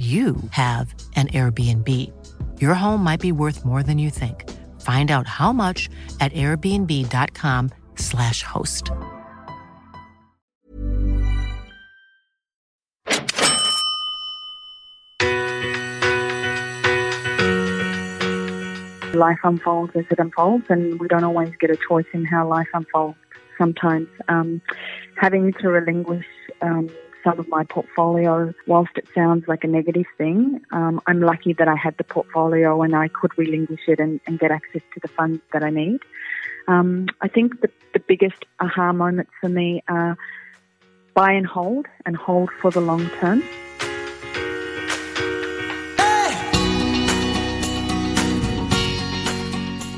you have an Airbnb. Your home might be worth more than you think. Find out how much at airbnb.com/slash host. Life unfolds as it unfolds, and we don't always get a choice in how life unfolds. Sometimes um, having to relinquish um, some of my portfolio, whilst it sounds like a negative thing, um, I'm lucky that I had the portfolio and I could relinquish it and, and get access to the funds that I need. Um, I think the, the biggest aha moments for me are buy and hold and hold for the long term.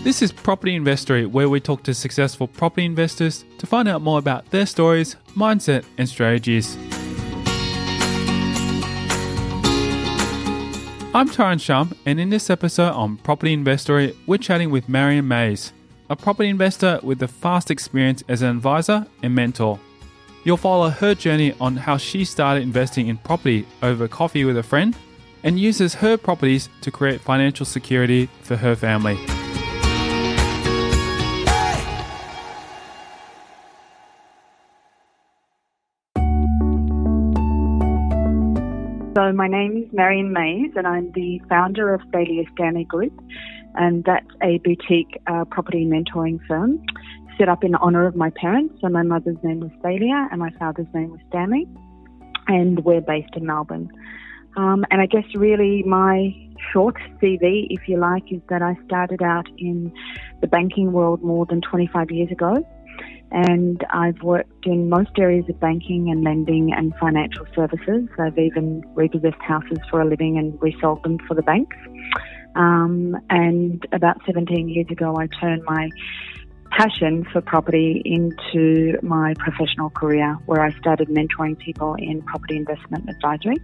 This is Property Investory, where we talk to successful property investors to find out more about their stories, mindset, and strategies. I'm Tyron Shum, and in this episode on Property Investory, we're chatting with Marion Mays, a property investor with a vast experience as an advisor and mentor. You'll follow her journey on how she started investing in property over coffee with a friend and uses her properties to create financial security for her family. So my name is Marion Mays, and I'm the founder of Thalia Stanley Group, and that's a boutique uh, property mentoring firm set up in honour of my parents. So my mother's name was Thalia, and my father's name was Stanley, and we're based in Melbourne. Um, and I guess really my short CV, if you like, is that I started out in the banking world more than 25 years ago and I've worked in most areas of banking and lending and financial services. I've even repossessed houses for a living and resold them for the banks. Um, and about 17 years ago, I turned my passion for property into my professional career, where I started mentoring people in property investment advisory.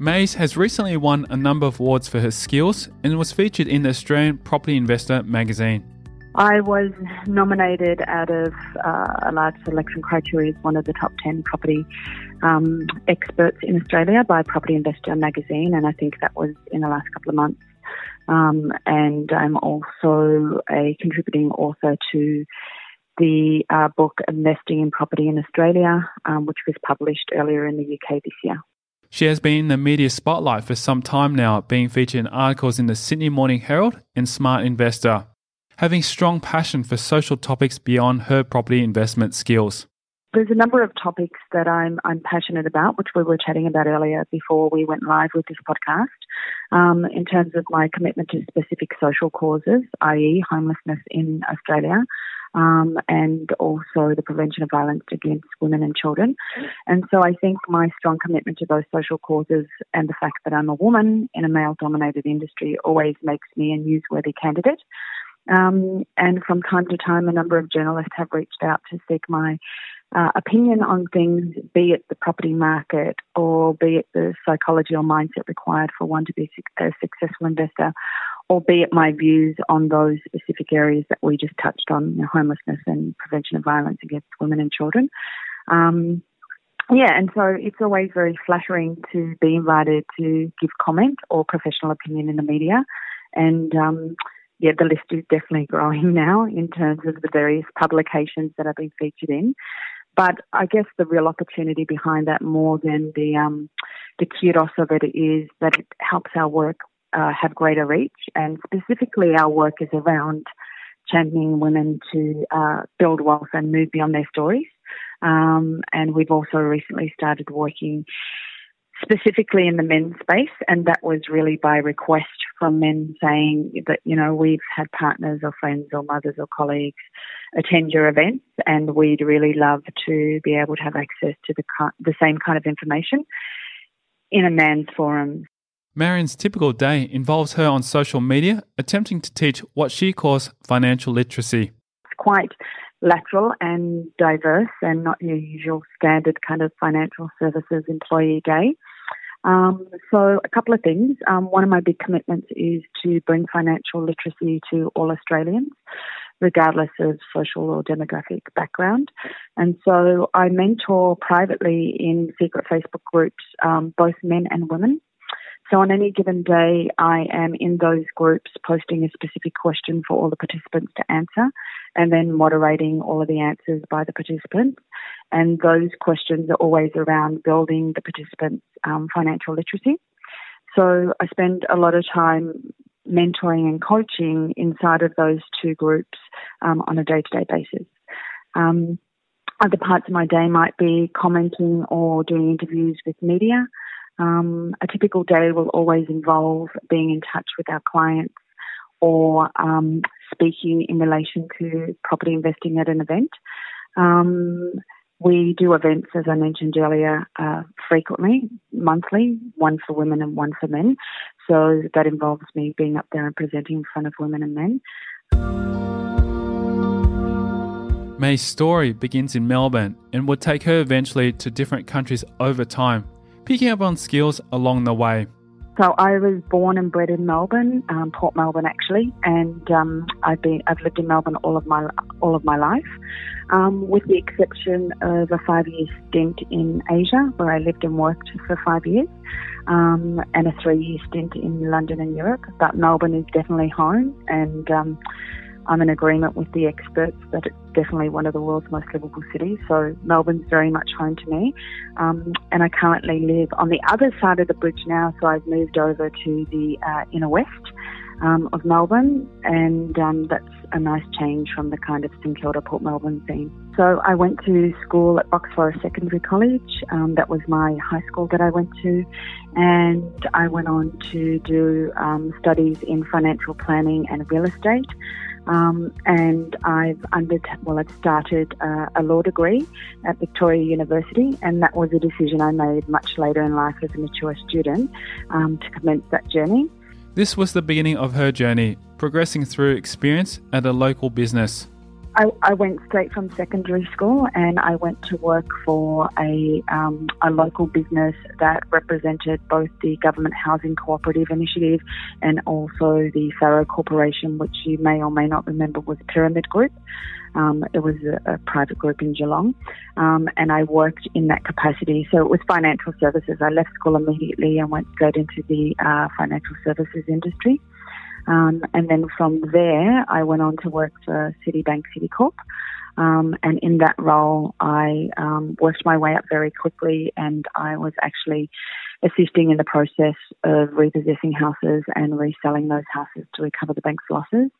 Mays has recently won a number of awards for her skills and was featured in the Australian Property Investor magazine. I was nominated out of uh, a large selection criteria as one of the top 10 property um, experts in Australia by Property Investor magazine, and I think that was in the last couple of months. Um, and I'm also a contributing author to the uh, book Investing in Property in Australia, um, which was published earlier in the UK this year. She has been in the media spotlight for some time now, being featured in articles in the Sydney Morning Herald and Smart Investor having strong passion for social topics beyond her property investment skills. There's a number of topics that I'm I'm passionate about, which we were chatting about earlier before we went live with this podcast. Um, in terms of my commitment to specific social causes, i.e., homelessness in Australia, um, and also the prevention of violence against women and children. And so I think my strong commitment to those social causes and the fact that I'm a woman in a male dominated industry always makes me a newsworthy candidate. Um, and from time to time, a number of journalists have reached out to seek my uh, opinion on things, be it the property market or be it the psychology or mindset required for one to be a successful investor, or be it my views on those specific areas that we just touched on, you know, homelessness and prevention of violence against women and children. Um, yeah, and so it's always very flattering to be invited to give comment or professional opinion in the media. And um, yeah, the list is definitely growing now in terms of the various publications that I've been featured in. But I guess the real opportunity behind that, more than the um, the kudos of it, is that it helps our work uh, have greater reach, and specifically our work is around championing women to uh, build wealth and move beyond their stories. Um, and we've also recently started working specifically in the men's space, and that was really by request from men saying that, you know, we've had partners or friends or mothers or colleagues attend your events, and we'd really love to be able to have access to the, the same kind of information in a man's forum. Marion's typical day involves her on social media attempting to teach what she calls financial literacy. It's quite lateral and diverse and not your usual standard kind of financial services employee day. Um, so, a couple of things. Um, one of my big commitments is to bring financial literacy to all Australians, regardless of social or demographic background. And so, I mentor privately in secret Facebook groups um, both men and women. So on any given day, I am in those groups posting a specific question for all the participants to answer and then moderating all of the answers by the participants. And those questions are always around building the participants' um, financial literacy. So I spend a lot of time mentoring and coaching inside of those two groups um, on a day to day basis. Um, other parts of my day might be commenting or doing interviews with media. Um, a typical day will always involve being in touch with our clients or um, speaking in relation to property investing at an event. Um, we do events, as I mentioned earlier, uh, frequently, monthly, one for women and one for men. So that involves me being up there and presenting in front of women and men. Mays' story begins in Melbourne and would take her eventually to different countries over time picking up on skills along the way? So I was born and bred in Melbourne, um, Port Melbourne actually, and um, I've been I've lived in Melbourne all of my all of my life, um, with the exception of a five year stint in Asia where I lived and worked for five years, um, and a three year stint in London and Europe. But Melbourne is definitely home, and um, I'm in agreement with the experts that it's definitely one of the world's most livable cities. So Melbourne's very much home to me. Um, and I currently live on the other side of the bridge now, so I've moved over to the uh, inner west um, of Melbourne, and um, that's a nice change from the kind of St Kilda, Port Melbourne scene. So I went to school at Box Forest Secondary College. Um, that was my high school that I went to, and I went on to do um, studies in financial planning and real estate. Um, and I've under well, I've started uh, a law degree at Victoria University, and that was a decision I made much later in life as a mature student um, to commence that journey. This was the beginning of her journey, progressing through experience at a local business. I, I, went straight from secondary school and I went to work for a, um, a local business that represented both the Government Housing Cooperative Initiative and also the Farrow Corporation, which you may or may not remember was Pyramid Group. Um, it was a, a, private group in Geelong, um, and I worked in that capacity. So it was financial services. I left school immediately and went straight into the uh, financial services industry. Um, and then from there, I went on to work for Citibank Citicorp. Um, and in that role, I um, worked my way up very quickly, and I was actually assisting in the process of repossessing houses and reselling those houses to recover the bank's losses.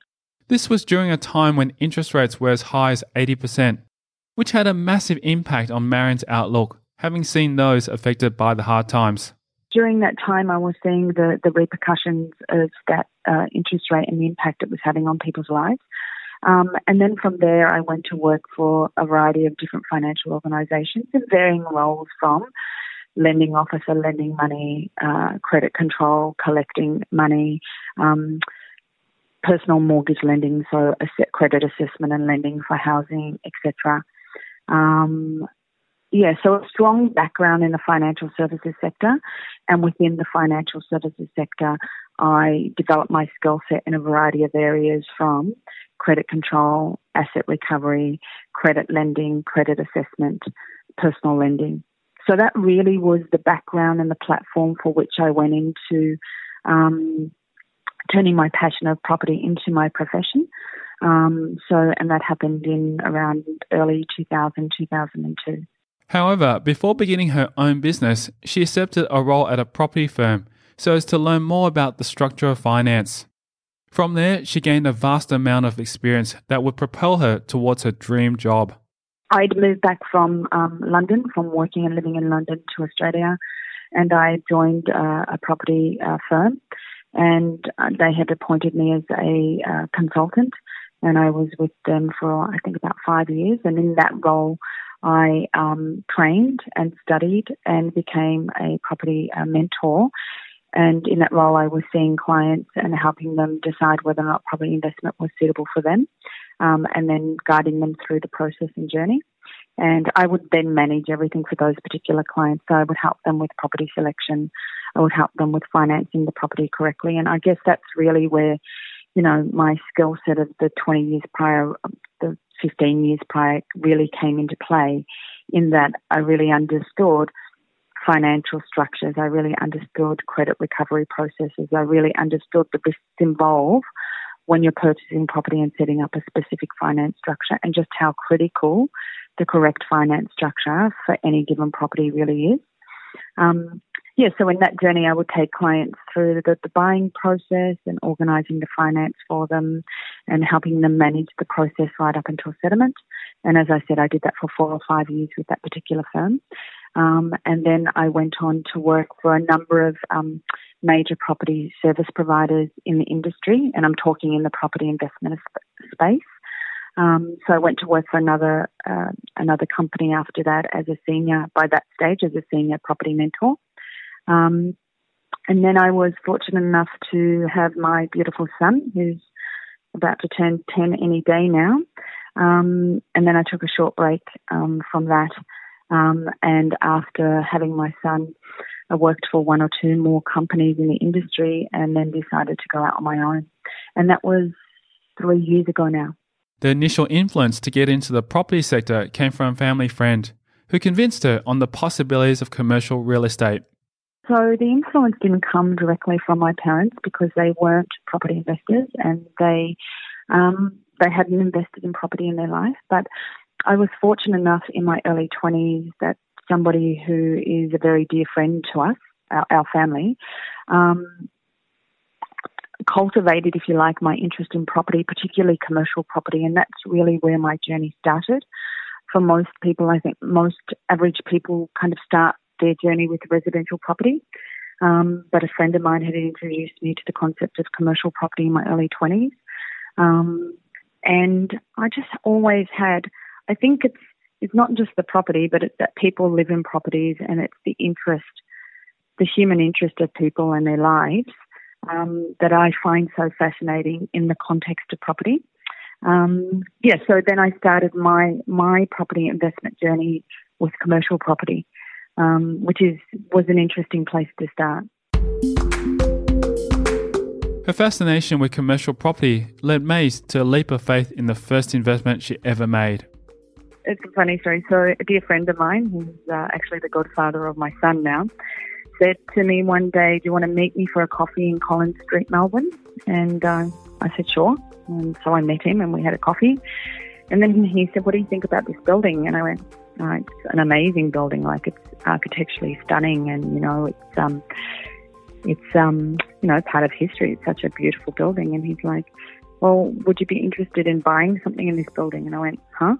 This was during a time when interest rates were as high as 80%, which had a massive impact on Marion's outlook, having seen those affected by the hard times during that time, I was seeing the, the repercussions of that uh, interest rate and the impact it was having on people's lives. Um, and then from there, I went to work for a variety of different financial organisations in varying roles from lending officer, lending money, uh, credit control, collecting money, um, personal mortgage lending, so credit assessment and lending for housing, etc. Um, yeah, so a strong background in the financial services sector. And within the financial services sector, I developed my skill set in a variety of areas from credit control, asset recovery, credit lending, credit assessment, personal lending. So that really was the background and the platform for which I went into um, turning my passion of property into my profession. Um, so, and that happened in around early 2000, 2002. However, before beginning her own business, she accepted a role at a property firm so as to learn more about the structure of finance. From there, she gained a vast amount of experience that would propel her towards her dream job. I'd moved back from um, London, from working and living in London to Australia, and I joined uh, a property uh, firm, and uh, they had appointed me as a uh, consultant, and I was with them for I think about five years, and in that role, I um, trained and studied and became a property uh, mentor And in that role, I was seeing clients and helping them decide whether or not property investment was suitable for them, um, and then guiding them through the process and journey. And I would then manage everything for those particular clients. So I would help them with property selection. I would help them with financing the property correctly. And I guess that's really where, you know, my skill set of the 20 years prior, the 15 years prior really came into play in that I really understood financial structures. I really understood credit recovery processes. I really understood the risks involved when you're purchasing property and setting up a specific finance structure and just how critical the correct finance structure for any given property really is. Um, yeah, so in that journey, I would take clients through the, the buying process and organising the finance for them and helping them manage the process right up until settlement. And as I said, I did that for four or five years with that particular firm. Um, and then I went on to work for a number of um, major property service providers in the industry, and I'm talking in the property investment space. Um, so I went to work for another uh, another company after that as a senior. By that stage, as a senior property mentor. Um, and then I was fortunate enough to have my beautiful son, who's about to turn 10 any day now. Um, and then I took a short break um, from that um, and after having my son, I worked for one or two more companies in the industry and then decided to go out on my own. And that was three years ago now. The initial influence to get into the property sector came from a family friend who convinced her on the possibilities of commercial real estate. So the influence didn't come directly from my parents because they weren't property investors and they um, they hadn't invested in property in their life. But I was fortunate enough in my early 20s that somebody who is a very dear friend to us, our, our family, um, cultivated, if you like, my interest in property, particularly commercial property, and that's really where my journey started. For most people, I think most average people kind of start their journey with residential property. Um, but a friend of mine had introduced me to the concept of commercial property in my early 20s. Um, and I just always had I think it's it's not just the property, but it's that people live in properties, and it's the interest, the human interest of people and their lives um, that I find so fascinating in the context of property. Um, yeah, so then I started my my property investment journey with commercial property, um, which is was an interesting place to start. Her fascination with commercial property led Mays to a leap of faith in the first investment she ever made it's a funny story. So, a dear friend of mine, who's uh, actually the godfather of my son now, said to me one day, "Do you want to meet me for a coffee in Collins Street, Melbourne?" And uh, I said, "Sure." And so I met him, and we had a coffee. And then he said, "What do you think about this building?" And I went, oh, "It's an amazing building. Like it's architecturally stunning, and you know, it's um, it's um, you know, part of history. It's such a beautiful building." And he's like, well, would you be interested in buying something in this building? And I went, huh?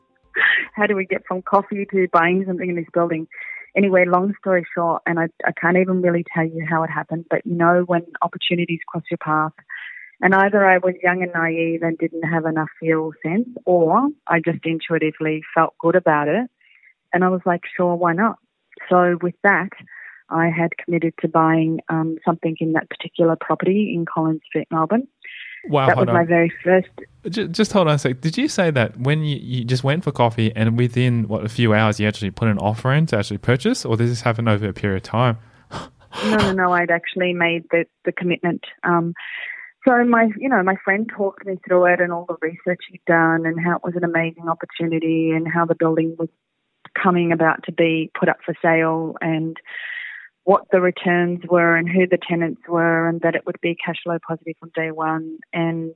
How do we get from coffee to buying something in this building? Anyway, long story short, and I, I can't even really tell you how it happened, but you know, when opportunities cross your path, and either I was young and naive and didn't have enough feel sense, or I just intuitively felt good about it. And I was like, sure, why not? So with that, I had committed to buying um, something in that particular property in Collins Street, Melbourne. Wow, that was on. my very first. Just, just, hold on a sec. Did you say that when you, you just went for coffee and within what a few hours you actually put an offer in to actually purchase, or did this happen over a period of time? no, no, no. I'd actually made the the commitment. Um, so my, you know, my friend talked me through it and all the research he'd done and how it was an amazing opportunity and how the building was coming about to be put up for sale and what the returns were and who the tenants were and that it would be cash flow positive from day one. And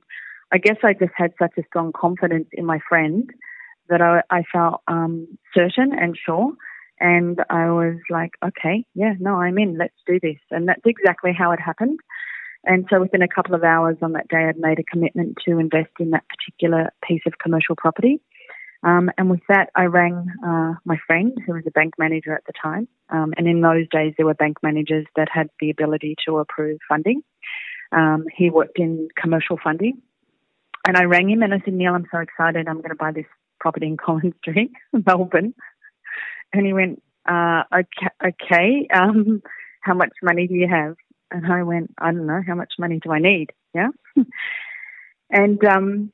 I guess I just had such a strong confidence in my friend that I, I felt um, certain and sure. And I was like, okay, yeah, no, I'm in. Let's do this. And that's exactly how it happened. And so within a couple of hours on that day, I'd made a commitment to invest in that particular piece of commercial property. Um, and with that, I rang uh, my friend, who was a bank manager at the time. Um, and in those days, there were bank managers that had the ability to approve funding. Um, he worked in commercial funding. And I rang him and I said, Neil, I'm so excited. I'm going to buy this property in Collins Street, Melbourne. And he went, uh, okay. okay. Um, how much money do you have? And I went, I don't know, how much money do I need? Yeah. and um,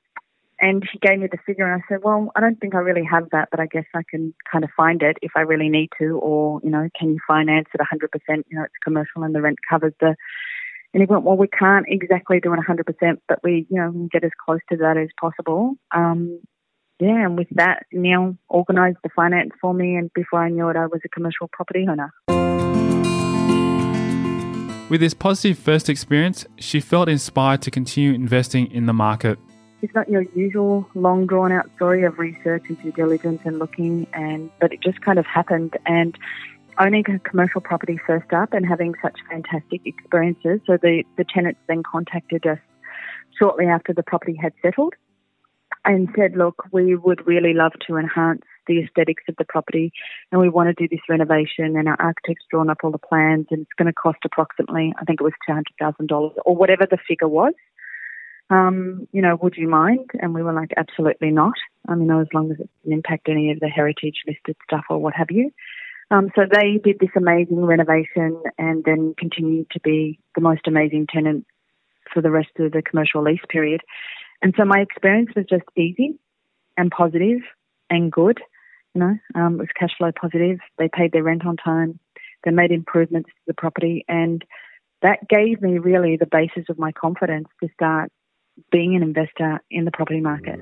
and he gave me the figure, and I said, well, I don't think I really have that, but I guess I can kind of find it if I really need to, or you know, can you finance it 100%? You know, it's commercial and the rent covers the. And he went, well, we can't exactly do it 100%, but we, you know, get as close to that as possible. Um, yeah, and with that, Neil organised the finance for me, and before I knew it, I was a commercial property owner. With this positive first experience, she felt inspired to continue investing in the market. It's not your usual long drawn out story of research and due diligence and looking, and but it just kind of happened. And owning a commercial property first up and having such fantastic experiences, so the the tenants then contacted us shortly after the property had settled and said, look, we would really love to enhance the aesthetics of the property and we want to do this renovation and our architect's drawn up all the plans and it's going to cost approximately, I think it was $200,000 or whatever the figure was. Um, you know, would you mind? And we were like, absolutely not. I mean, as long as it didn't impact any of the heritage listed stuff or what have you. Um, so they did this amazing renovation and then continued to be the most amazing tenant for the rest of the commercial lease period. And so my experience was just easy and positive and good. You know, um, it was cash flow positive. They paid their rent on time. They made improvements to the property, and that gave me really the basis of my confidence to start being an investor in the property market.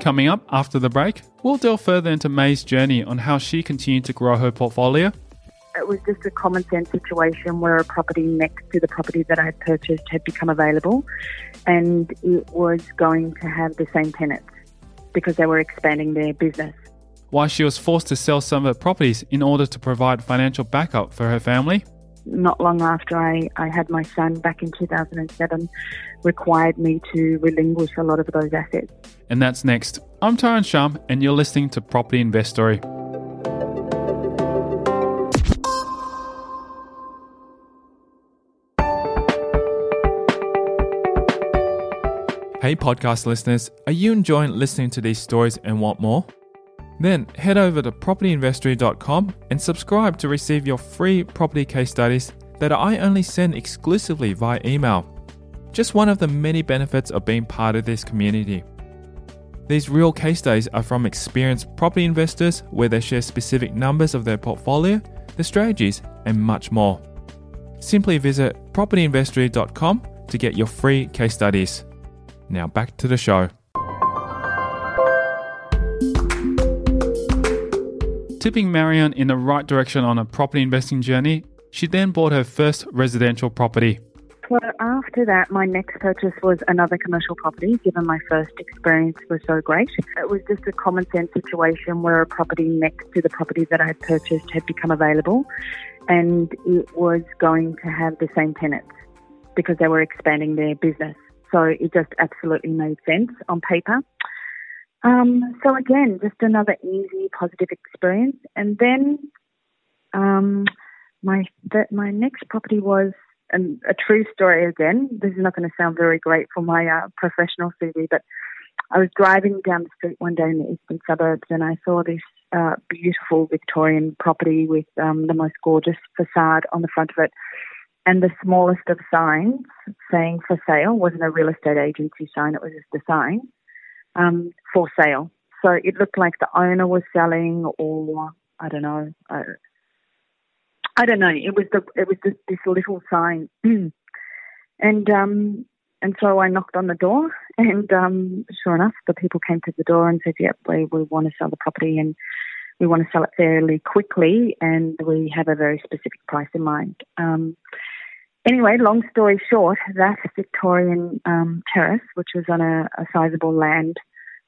Coming up after the break, we'll delve further into Mays' journey on how she continued to grow her portfolio it was just a common sense situation where a property next to the property that I had purchased had become available and it was going to have the same tenants because they were expanding their business. Why she was forced to sell some of her properties in order to provide financial backup for her family? Not long after I, I had my son back in 2007, required me to relinquish a lot of those assets. And that's next. I'm Tyron Shum, and you're listening to Property Investory. Hey, podcast listeners, are you enjoying listening to these stories and want more? Then head over to propertyinvestory.com and subscribe to receive your free property case studies that I only send exclusively via email. Just one of the many benefits of being part of this community. These real case studies are from experienced property investors where they share specific numbers of their portfolio, the strategies, and much more. Simply visit propertyinvestory.com to get your free case studies. Now back to the show. Tipping Marion in the right direction on a property investing journey, she then bought her first residential property. So after that, my next purchase was another commercial property, given my first experience was so great. It was just a common sense situation where a property next to the property that I had purchased had become available and it was going to have the same tenants because they were expanding their business. So it just absolutely made sense on paper. Um, so again, just another easy, positive experience. And then um, my th- my next property was an, a true story again. This is not going to sound very great for my uh, professional CV, but I was driving down the street one day in the eastern suburbs and I saw this uh, beautiful Victorian property with um, the most gorgeous facade on the front of it and the smallest of signs saying for sale wasn't a real estate agency sign, it was just a sign um, for sale. So it looked like the owner was selling, or I don't know. I, I don't know. It was the it was just this little sign, and um, and so I knocked on the door, and um, sure enough, the people came to the door and said, "Yep, we we want to sell the property, and we want to sell it fairly quickly, and we have a very specific price in mind." Um, Anyway, long story short, that Victorian um, terrace, which was on a, a sizable land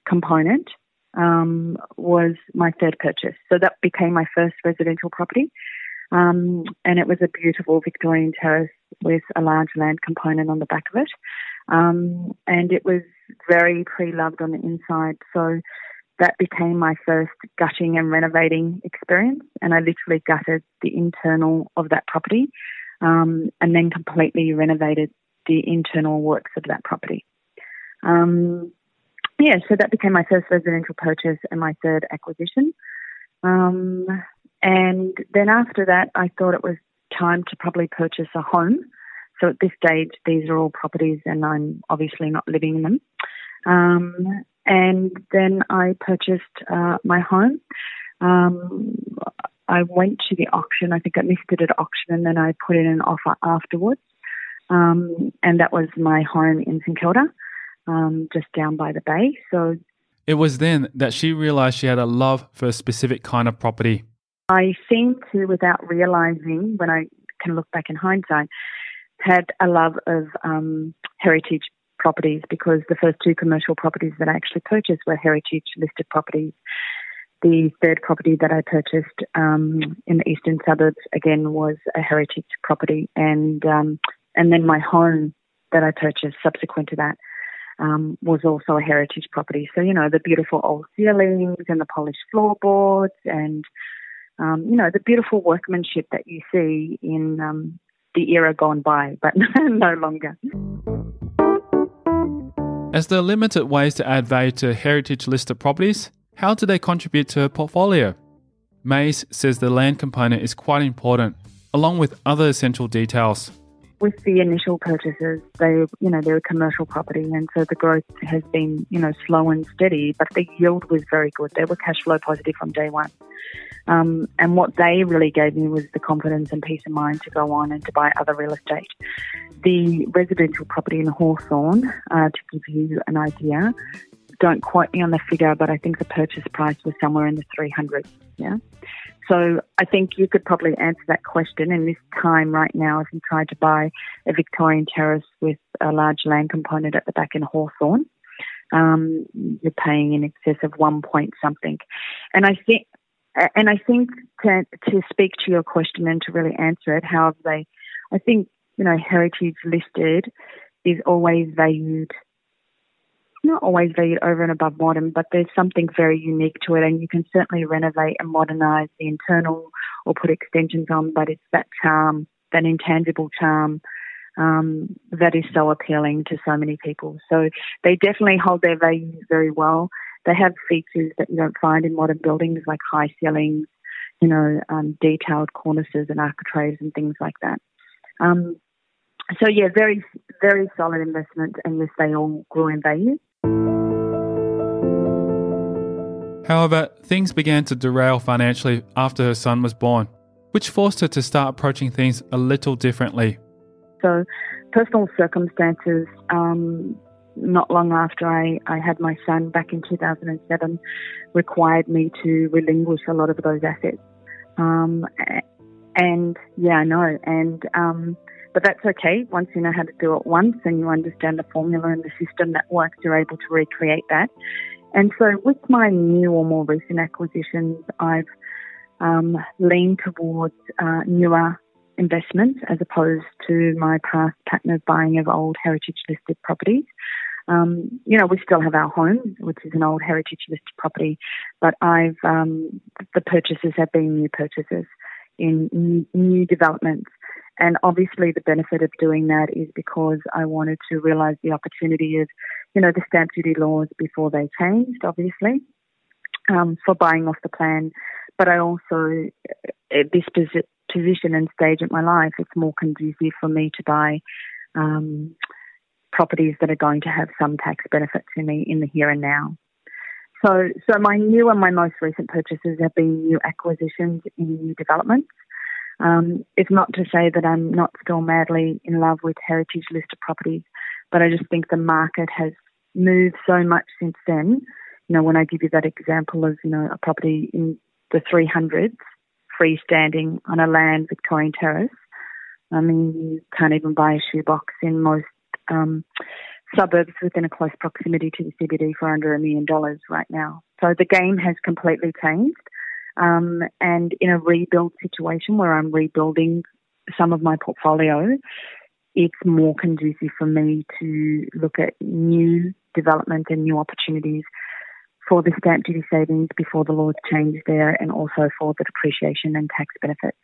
component, um, was my third purchase. So that became my first residential property. Um, and it was a beautiful Victorian terrace with a large land component on the back of it. Um, and it was very pre loved on the inside. So that became my first gutting and renovating experience. And I literally gutted the internal of that property um, and then completely renovated the internal works of that property. Um, yeah, so that became my first residential purchase and my third acquisition. Um, and then after that, I thought it was time to probably purchase a home. So at this stage, these are all properties, and I'm obviously not living in them. Um, and then I purchased uh, my home. Um, I went to the auction. I think I listed at auction, and then I put in an offer afterwards. Um, and that was my home in St Kilda, um, just down by the bay. So it was then that she realized she had a love for a specific kind of property. I seem to, without realizing, when I can look back in hindsight, had a love of um, heritage properties because the first two commercial properties that I actually purchased were heritage listed properties. The third property that I purchased um, in the eastern suburbs again was a heritage property, and um, and then my home that I purchased subsequent to that um, was also a heritage property. So you know the beautiful old ceilings and the polished floorboards, and um, you know the beautiful workmanship that you see in um, the era gone by, but no longer. As there are limited ways to add value to heritage listed properties, how do they contribute to a portfolio? Mays says the land component is quite important, along with other essential details. With the initial purchases, they, you know, they're a commercial property, and so the growth has been, you know, slow and steady, but the yield was very good. They were cash flow positive from day one. Um, and what they really gave me was the confidence and peace of mind to go on and to buy other real estate. The residential property in Hawthorn, uh, to give you an idea, don't quote me on the figure, but I think the purchase price was somewhere in the 300s. Yeah. So I think you could probably answer that question in this time right now if you tried to buy a Victorian terrace with a large land component at the back in Hawthorn. Um, you're paying in excess of one point something. And I think and I think to, to speak to your question and to really answer it, how they, I think, you know, heritage listed is always valued, not always valued over and above modern, but there's something very unique to it, and you can certainly renovate and modernize the internal or put extensions on, but it's that charm, that intangible charm. Um, that is so appealing to so many people. So they definitely hold their values very well. They have features that you don't find in modern buildings like high ceilings, you know, um, detailed cornices and architraves and things like that. Um, so yeah, very, very solid investment, and yes, they all grew in value. However, things began to derail financially after her son was born, which forced her to start approaching things a little differently. So, personal circumstances um, not long after I, I had my son back in 2007 required me to relinquish a lot of those assets. Um, and yeah, I know. And, um, but that's okay. Once you know how to do it once and you understand the formula and the system that works, you're able to recreate that. And so with my new or more recent acquisitions, I've um, leaned towards uh, newer investments as opposed to my past pattern of buying of old heritage listed properties. Um, you know, we still have our home, which is an old heritage listed property, but I've um, the purchases have been new purchases in new, new developments. And obviously, the benefit of doing that is because I wanted to realise the opportunity of, you know, the stamp duty laws before they changed, obviously, um, for buying off the plan. But I also, at this position and stage of my life, it's more conducive for me to buy um, properties that are going to have some tax benefit to me in the here and now. So, so my new and my most recent purchases have been new acquisitions in new developments. Um, it's not to say that I'm not still madly in love with heritage listed properties, but I just think the market has moved so much since then. You know, when I give you that example of, you know, a property in the 300s, freestanding on a land Victorian terrace, I mean, you can't even buy a shoebox in most um, suburbs within a close proximity to the CBD for under a million dollars right now. So the game has completely changed. Um, and in a rebuild situation where I'm rebuilding some of my portfolio, it's more conducive for me to look at new development and new opportunities for the stamp duty savings before the laws change there and also for the depreciation and tax benefits.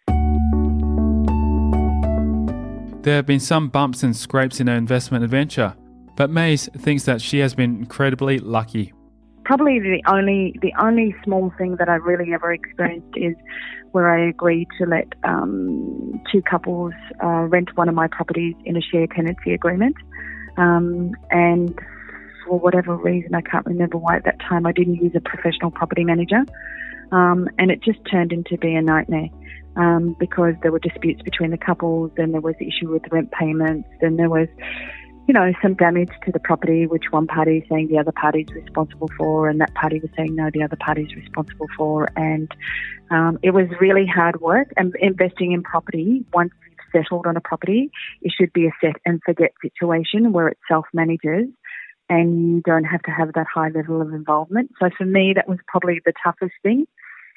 There have been some bumps and scrapes in her investment adventure, but Mays thinks that she has been incredibly lucky. Probably the only the only small thing that I really ever experienced is where I agreed to let um, two couples uh, rent one of my properties in a share tenancy agreement, um, and for whatever reason I can't remember why at that time I didn't use a professional property manager, um, and it just turned into be a nightmare. Um, because there were disputes between the couples, then there was the issue with rent payments, then there was you know, some damage to the property, which one party is saying the other party is responsible for, and that party was saying no, the other party is responsible for. And um, it was really hard work. And investing in property, once you've settled on a property, it should be a set and forget situation where it self manages and you don't have to have that high level of involvement. So for me, that was probably the toughest thing.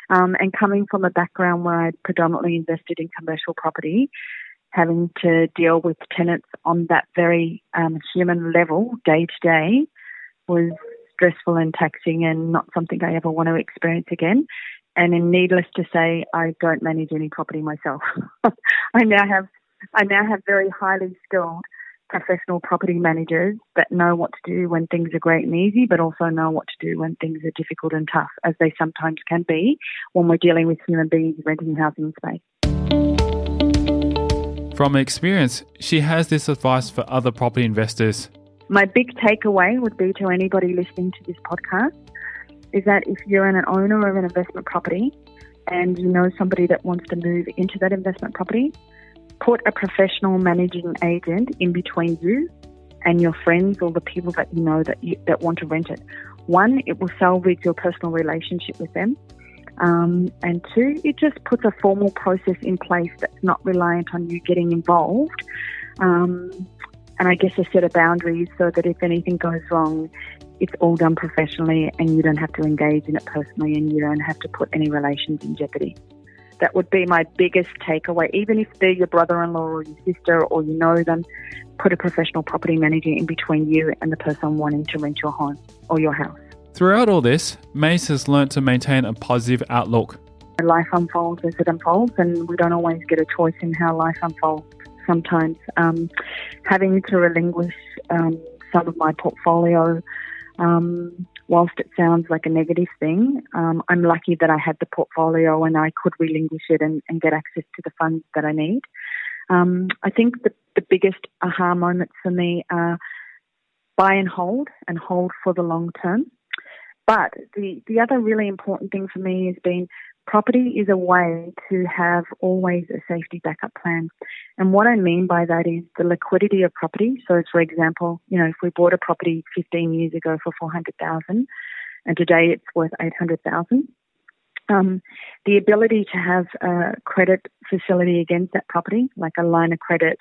Um, and coming from a background where I'd predominantly invested in commercial property, having to deal with tenants on that very um, human level day to day was stressful and taxing and not something I ever want to experience again. And needless to say, I don't manage any property myself. I now have I now have very highly skilled professional property managers that know what to do when things are great and easy, but also know what to do when things are difficult and tough, as they sometimes can be when we're dealing with human beings renting housing space. From experience, she has this advice for other property investors. My big takeaway would be to anybody listening to this podcast is that if you're an owner of an investment property and you know somebody that wants to move into that investment property, put a professional managing agent in between you and your friends or the people that you know that you, that want to rent it. One, it will salvage your personal relationship with them. Um, and two, it just puts a formal process in place that's not reliant on you getting involved. Um, and I guess a set of boundaries so that if anything goes wrong, it's all done professionally and you don't have to engage in it personally and you don't have to put any relations in jeopardy. That would be my biggest takeaway. Even if they're your brother in law or your sister or you know them, put a professional property manager in between you and the person wanting to rent your home or your house. Throughout all this, Mays has learnt to maintain a positive outlook. Life unfolds as it unfolds, and we don't always get a choice in how life unfolds. Sometimes um, having to relinquish um, some of my portfolio, um, whilst it sounds like a negative thing, um, I'm lucky that I had the portfolio and I could relinquish it and, and get access to the funds that I need. Um, I think the, the biggest aha moments for me are buy and hold and hold for the long term. But the, the other really important thing for me has been property is a way to have always a safety backup plan. And what I mean by that is the liquidity of property. So, for example, you know, if we bought a property 15 years ago for 400,000 and today it's worth 800,000, um, the ability to have a credit facility against that property, like a line of credit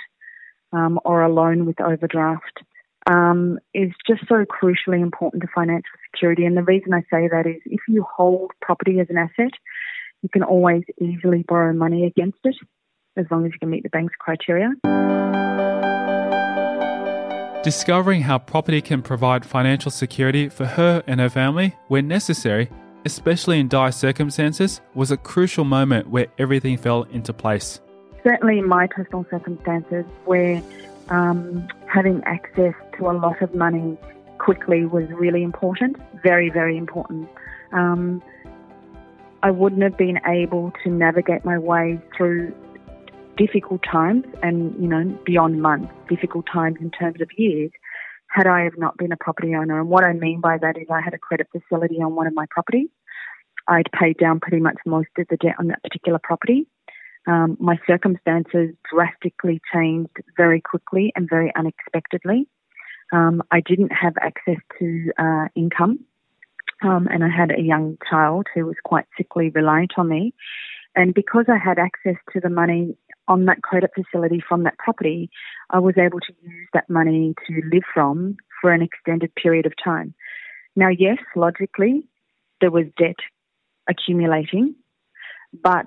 um, or a loan with overdraft, um, is just so crucially important to financial security. And the reason I say that is if you hold property as an asset, you can always easily borrow money against it as long as you can meet the bank's criteria. Discovering how property can provide financial security for her and her family when necessary, especially in dire circumstances, was a crucial moment where everything fell into place. Certainly, in my personal circumstances, where um, having access to a lot of money quickly was really important, very, very important. Um, I wouldn't have been able to navigate my way through difficult times and, you know, beyond months, difficult times in terms of years, had I have not been a property owner. And what I mean by that is I had a credit facility on one of my properties. I'd paid down pretty much most of the debt on that particular property. Um, my circumstances drastically changed very quickly and very unexpectedly. Um, I didn't have access to uh, income, um, and I had a young child who was quite sickly, reliant on me. And because I had access to the money on that credit facility from that property, I was able to use that money to live from for an extended period of time. Now, yes, logically, there was debt accumulating, but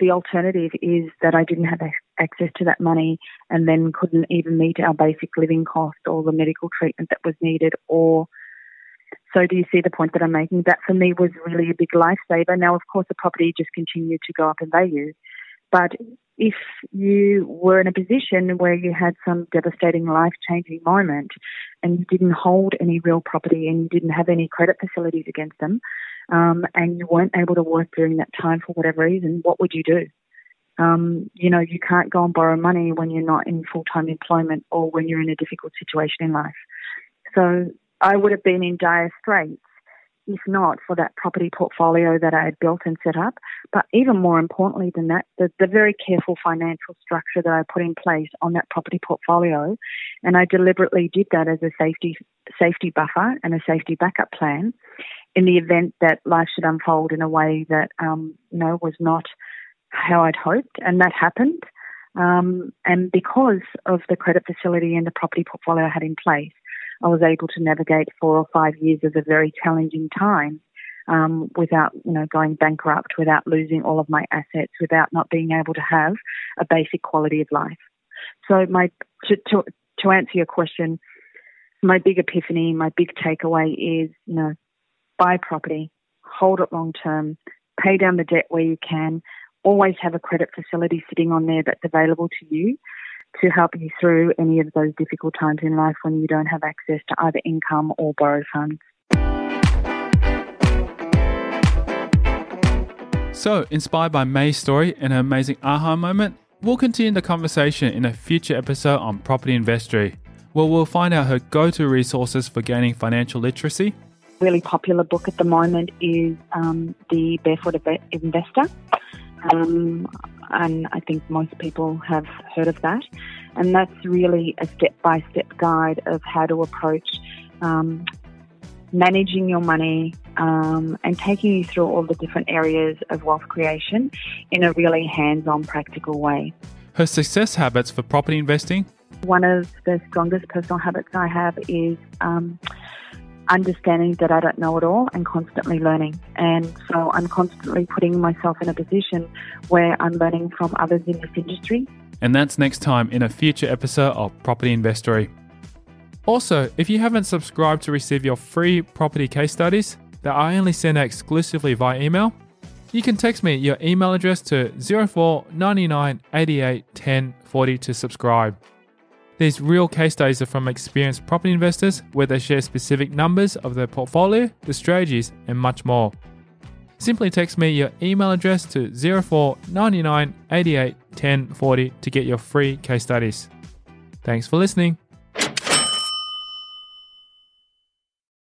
the alternative is that I didn't have access to that money and then couldn't even meet our basic living cost or the medical treatment that was needed or so do you see the point that I'm making? That for me was really a big lifesaver. Now, of course, the property just continued to go up in value. But if you were in a position where you had some devastating life changing moment and you didn't hold any real property and you didn't have any credit facilities against them, um, and you weren't able to work during that time for whatever reason, what would you do? Um, you know, you can't go and borrow money when you're not in full time employment or when you're in a difficult situation in life. So I would have been in dire straits if not for that property portfolio that I had built and set up. But even more importantly than that, the, the very careful financial structure that I put in place on that property portfolio. And I deliberately did that as a safety safety buffer and a safety backup plan in the event that life should unfold in a way that um, you know was not how I'd hoped, and that happened. Um, and because of the credit facility and the property portfolio I had in place, I was able to navigate four or five years of a very challenging time um, without, you know, going bankrupt, without losing all of my assets, without not being able to have a basic quality of life. So my to to, to answer your question, my big epiphany, my big takeaway is, you know, buy property, hold it long term, pay down the debt where you can, always have a credit facility sitting on there that's available to you to help you through any of those difficult times in life when you don't have access to either income or borrowed funds. So, inspired by Mays' story and her amazing aha moment, we'll continue the conversation in a future episode on property investory, where we'll find out her go to resources for gaining financial literacy. Really popular book at the moment is um, The Barefoot Investor. Um, and I think most people have heard of that. And that's really a step by step guide of how to approach um, managing your money um, and taking you through all the different areas of wealth creation in a really hands on, practical way. Her success habits for property investing? One of the strongest personal habits I have is um, understanding that I don't know it all and constantly learning. And so I'm constantly putting myself in a position where I'm learning from others in this industry. And that's next time in a future episode of Property Investory. Also, if you haven't subscribed to receive your free property case studies that I only send out exclusively via email, you can text me your email address to 0499 88 10 40 to subscribe. These real case studies are from experienced property investors where they share specific numbers of their portfolio, the strategies, and much more. Simply text me your email address to 0499 88 10 40 to get your free case studies. Thanks for listening.